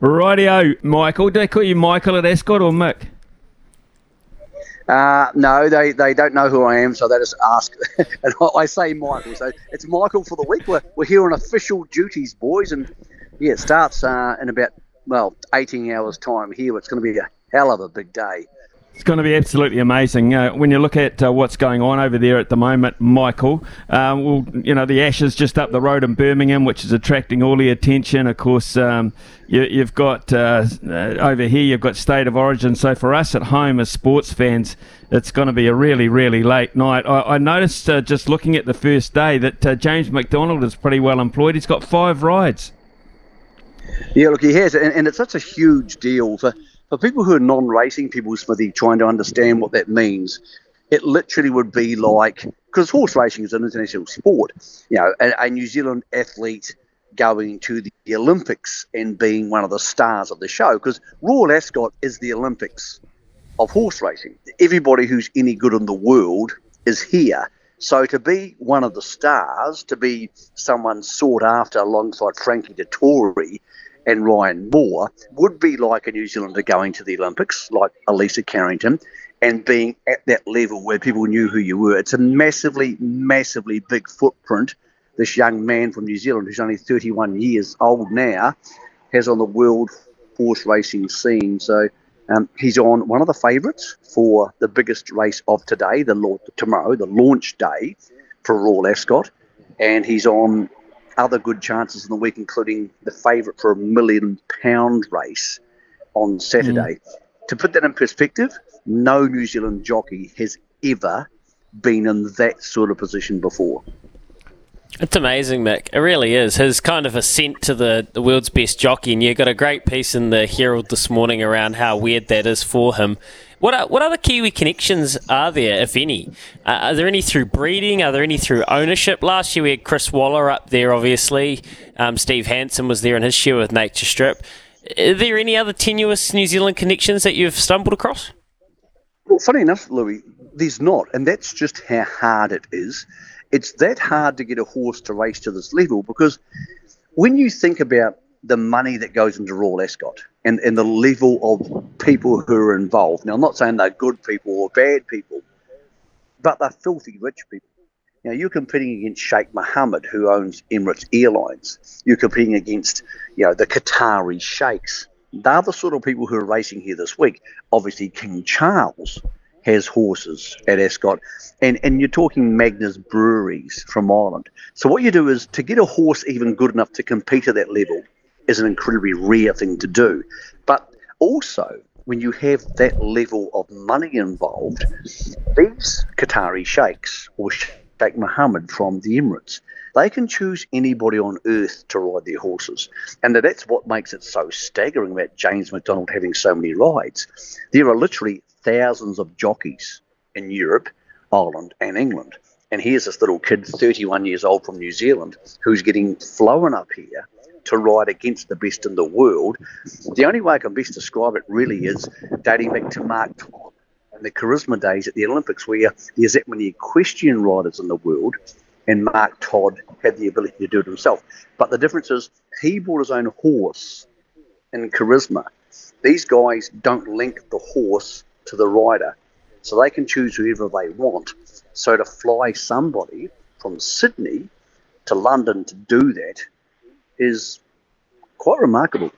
Rightio, Michael. Do they call you Michael at Ascot or Mick? Uh, no, they, they don't know who I am, so they just ask. and I say Michael. So it's Michael for the week. We're, we're here on official duties, boys. And yeah, it starts uh, in about, well, 18 hours' time here. It's going to be a hell of a big day. It's going to be absolutely amazing. Uh, when you look at uh, what's going on over there at the moment, Michael, uh, well, you know, the Ashes just up the road in Birmingham, which is attracting all the attention. Of course, um, you, have got uh, uh, over here, you've got State of Origin. So for us at home as sports fans, it's going to be a really, really late night. I, I noticed uh, just looking at the first day that James McDonald is pretty well employed. He's got five rides. Yeah, look, he has, and, and it's such a huge deal for for people who are non-racing people, Smithy, trying to understand what that means, it literally would be like because horse racing is an international sport. You know, a, a New Zealand athlete going to the Olympics and being one of the stars of the show because Royal Ascot is the Olympics of horse racing. Everybody who's any good in the world is here. So to be one of the stars, to be someone sought after alongside Frankie Dettori and Ryan Moore would be like a New Zealander going to the Olympics, like Elisa Carrington, and being at that level where people knew who you were. It's a massively, massively big footprint. This young man from New Zealand, who's only 31 years old now, has on the world horse racing scene. So um, he's on one of the favourites for the biggest race of today, the tomorrow, the launch day for Royal Ascot, and he's on other good chances in the week, including the favourite for a million pound race on Saturday. Mm. To put that in perspective, no New Zealand jockey has ever been in that sort of position before. It's amazing, Mick. It really is. His kind of ascent to the, the world's best jockey, and you got a great piece in the Herald this morning around how weird that is for him. What are, what other Kiwi connections are there, if any? Uh, are there any through breeding? Are there any through ownership? Last year we had Chris Waller up there, obviously. Um, Steve Hansen was there in his share with Nature Strip. Are there any other tenuous New Zealand connections that you've stumbled across? Well, funny enough, Louis, there's not, and that's just how hard it is. It's that hard to get a horse to race to this level because when you think about the money that goes into Royal Ascot and, and the level of people who are involved. Now, I'm not saying they're good people or bad people, but they're filthy rich people. Now, you're competing against Sheikh Mohammed, who owns Emirates Airlines. You're competing against, you know, the Qatari sheikhs. They're the sort of people who are racing here this week. Obviously, King Charles has horses at Ascot, and, and you're talking Magners Breweries from Ireland. So what you do is to get a horse even good enough to compete at that level, is an incredibly rare thing to do. But also, when you have that level of money involved, these Qatari sheikhs or Sheikh Mohammed from the Emirates, they can choose anybody on earth to ride their horses. And that's what makes it so staggering about James McDonald having so many rides. There are literally thousands of jockeys in Europe, Ireland, and England. And here's this little kid, 31 years old from New Zealand, who's getting flown up here to ride against the best in the world. The only way I can best describe it really is dating back to Mark Todd and the Charisma days at the Olympics, where there's that many equestrian riders in the world, and Mark Todd had the ability to do it himself. But the difference is he brought his own horse and Charisma. These guys don't link the horse to the rider, so they can choose whoever they want. So to fly somebody from Sydney to London to do that is quite remarkable.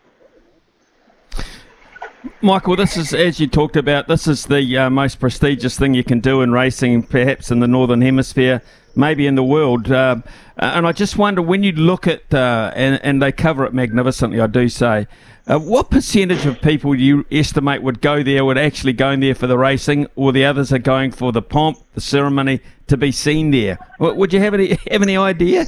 Michael, this is, as you talked about, this is the uh, most prestigious thing you can do in racing, perhaps in the Northern Hemisphere, maybe in the world. Uh, and I just wonder when you look at, uh, and, and, they cover it magnificently, I do say, uh, what percentage of people do you estimate would go there, would actually go in there for the racing, or the others are going for the pomp, the ceremony, to be seen there? Would you have any, have any idea?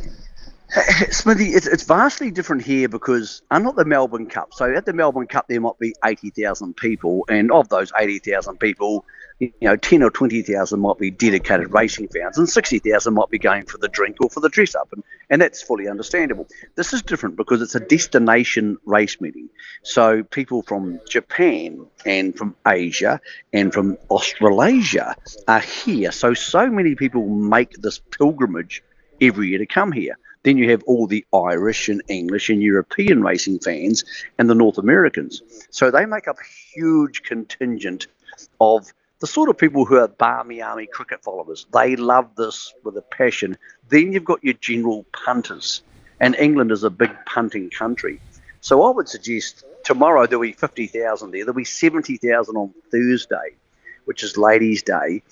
Eh, eh, Smithy, it's, it's vastly different here because unlike the Melbourne Cup, so at the Melbourne Cup there might be 80,000 people, and of those 80,000 people, you know, 10 or 20,000 might be dedicated racing fans, and 60,000 might be going for the drink or for the dress up, and, and that's fully understandable. This is different because it's a destination race meeting. So people from Japan and from Asia and from Australasia are here. So, so many people make this pilgrimage every year to come here. Then you have all the Irish and English and European racing fans and the North Americans. So they make up a huge contingent of the sort of people who are Barmy Army cricket followers. They love this with a passion. Then you've got your general punters, and England is a big punting country. So I would suggest tomorrow there'll be 50,000 there. There'll be 70,000 on Thursday, which is Ladies' Day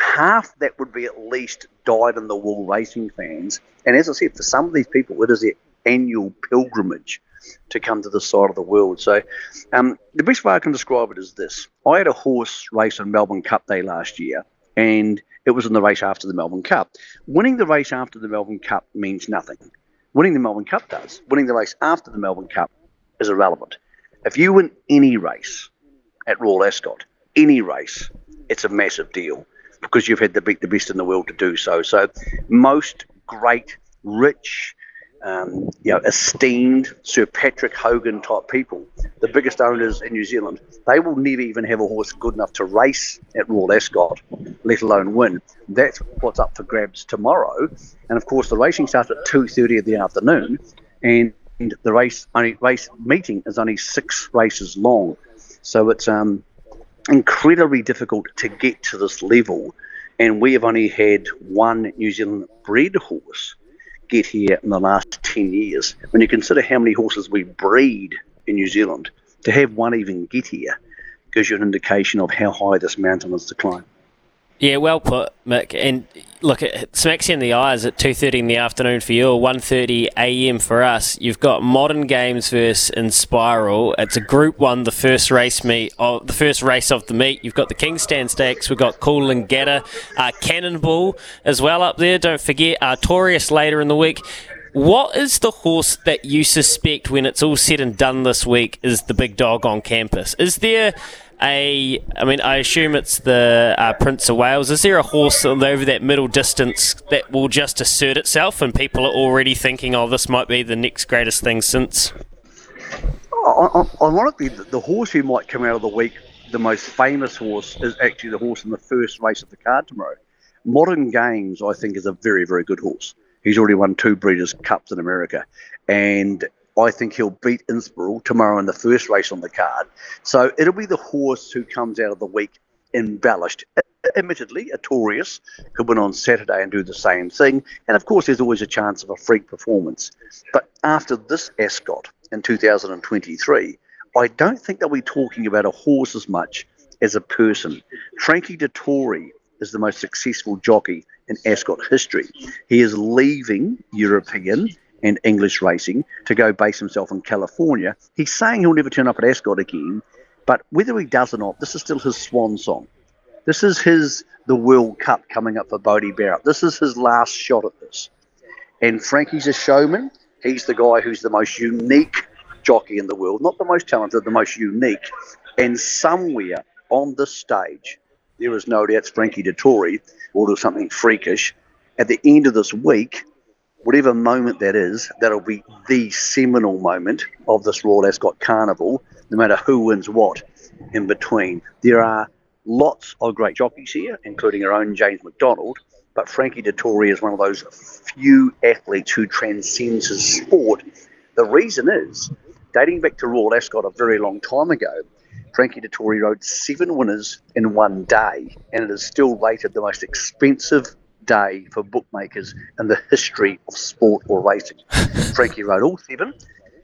half that would be at least dyed in the wool racing fans. And as I said, for some of these people, it is their annual pilgrimage to come to this side of the world. So um, the best way I can describe it is this. I had a horse race on Melbourne Cup Day last year, and it was in the race after the Melbourne Cup. Winning the race after the Melbourne Cup means nothing. Winning the Melbourne Cup does. Winning the race after the Melbourne Cup is irrelevant. If you win any race at Royal Ascot, any race, it's a massive deal because you've had beat the best in the world to do so. So most great, rich, um, you know, esteemed Sir Patrick Hogan type people, the biggest owners in New Zealand, they will never even have a horse good enough to race at Royal Ascot, let alone win. That's what's up for grabs tomorrow. And of course, the racing starts at two thirty in the afternoon, and the race only race meeting is only six races long. So it's um, incredibly difficult to get to this level. And we have only had one New Zealand bred horse get here in the last 10 years. When you consider how many horses we breed in New Zealand, to have one even get here gives you an indication of how high this mountain is to climb. Yeah, well put, Mick. And look, it smacks you in the eyes at 2.30 in the afternoon for you, or 1.30 a.m. for us. You've got Modern Games versus Inspiral. It's a Group 1, the first race meet, of, the first race of the meet. You've got the King's Stand Stakes. We've got Coolangatta, uh, Cannonball as well up there. Don't forget uh, Artorius later in the week. What is the horse that you suspect when it's all said and done this week is the big dog on campus? Is there a, I mean, I assume it's the uh, Prince of Wales. Is there a horse over that middle distance that will just assert itself and people are already thinking, oh, this might be the next greatest thing since? Ironically, the horse who might come out of the week, the most famous horse, is actually the horse in the first race of the card tomorrow. Modern Games, I think, is a very, very good horse. He's already won two Breeders' Cups in America. And I think he'll beat Inspiral tomorrow in the first race on the card. So it'll be the horse who comes out of the week embellished. Admittedly, Artorius could win on Saturday and do the same thing. And of course, there's always a chance of a freak performance. But after this Ascot in 2023, I don't think they'll be talking about a horse as much as a person. Frankie Dettori is the most successful jockey in Ascot history. He is leaving European and English racing to go base himself in California. He's saying he'll never turn up at Ascot again, but whether he does or not, this is still his swan song. This is his the World Cup coming up for Bodie Barrett. This is his last shot at this. And Frankie's a showman. He's the guy who's the most unique jockey in the world, not the most talented, the most unique. And somewhere on the stage, there is no doubt Frankie Dettori will do something freakish. At the end of this week, whatever moment that is, that'll be the seminal moment of this Royal Ascot Carnival, no matter who wins what in between. There are lots of great jockeys here, including our own James McDonald, but Frankie Dettori is one of those few athletes who transcends his sport. The reason is, dating back to Royal Ascot a very long time ago, Frankie Dettori rode seven winners in one day, and it is still rated the most expensive day for bookmakers in the history of sport or racing. Frankie rode all seven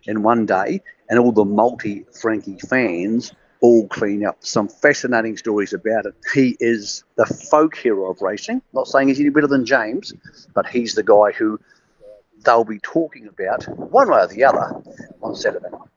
in one day, and all the multi Frankie fans all clean up. Some fascinating stories about it. He is the folk hero of racing. Not saying he's any better than James, but he's the guy who they'll be talking about one way or the other on Saturday night.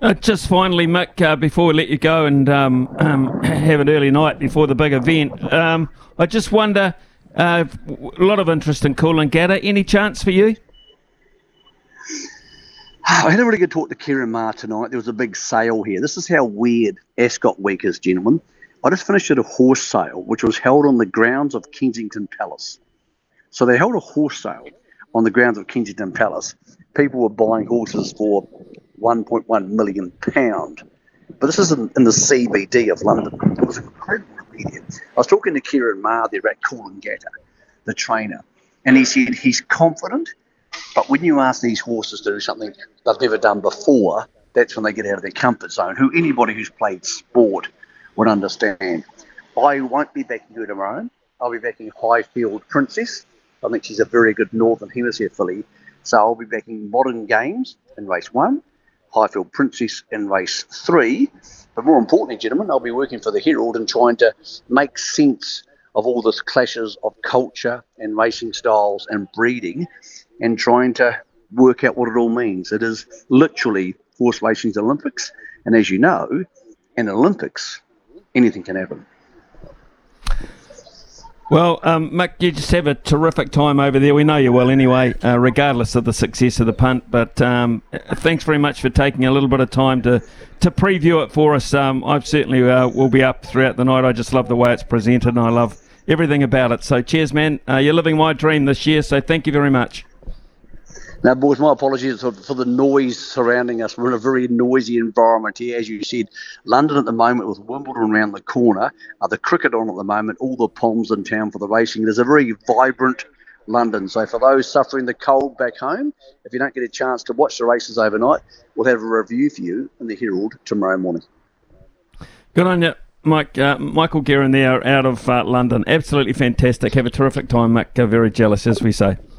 Uh, just finally, Mick, uh, before we let you go and um, um, have an early night before the big event, um, I just wonder Uh, a lot of interest in Coolangatta. Any chance for you? I had a really good talk to Ciaron Maher tonight. There was a big sale here. This is how weird Ascot Week is, gentlemen. I just finished at a horse sale, which was held on the grounds of Kensington Palace. So they held a horse sale on the grounds of Kensington Palace. People were buying horses for 1.1 million pound. But this is in, in the CBD of London. It was incredible media. I was talking to Ciaron Maher there at Coolangatta, the trainer, and he said he's confident, but when you ask these horses to do something they've never done before, that's when they get out of their comfort zone. Who anybody who's played sport would understand. I won't be backing her tomorrow. I'll be backing Highfield Princess. I think she's a very good Northern Hemisphere filly. So I'll be backing Modern Games in race one, Highfield Princess in race three. But more importantly, gentlemen, I'll be working for the Herald and trying to make sense of all this clashes of culture and racing styles and breeding and trying to work out what it all means. It is literally horse racing's Olympics. And as you know, in Olympics, anything can happen. Well, um, Mick, you just have a terrific time over there. We know you will anyway, uh, regardless of the success of the punt. But um, thanks very much for taking a little bit of time to, to preview it for us. Um, I certainly uh, will be up throughout the night. I just love the way it's presented and I love everything about it. So, cheers, man. Uh, you're living my dream this year, so thank you very much. Now, boys, my apologies for, for, the noise surrounding us. We're in a very noisy environment here. As you said, London at the moment with Wimbledon around the corner, uh, the cricket on at the moment, all the palms in town for the racing. There's a very vibrant London. So for those suffering the cold back home, if you don't get a chance to watch the races overnight, we'll have a review for you in the Herald tomorrow morning. Good on you. Mike, uh, Michael Guerin there out of uh, London. Absolutely fantastic. Have a terrific time, Mick. very jealous, as we say.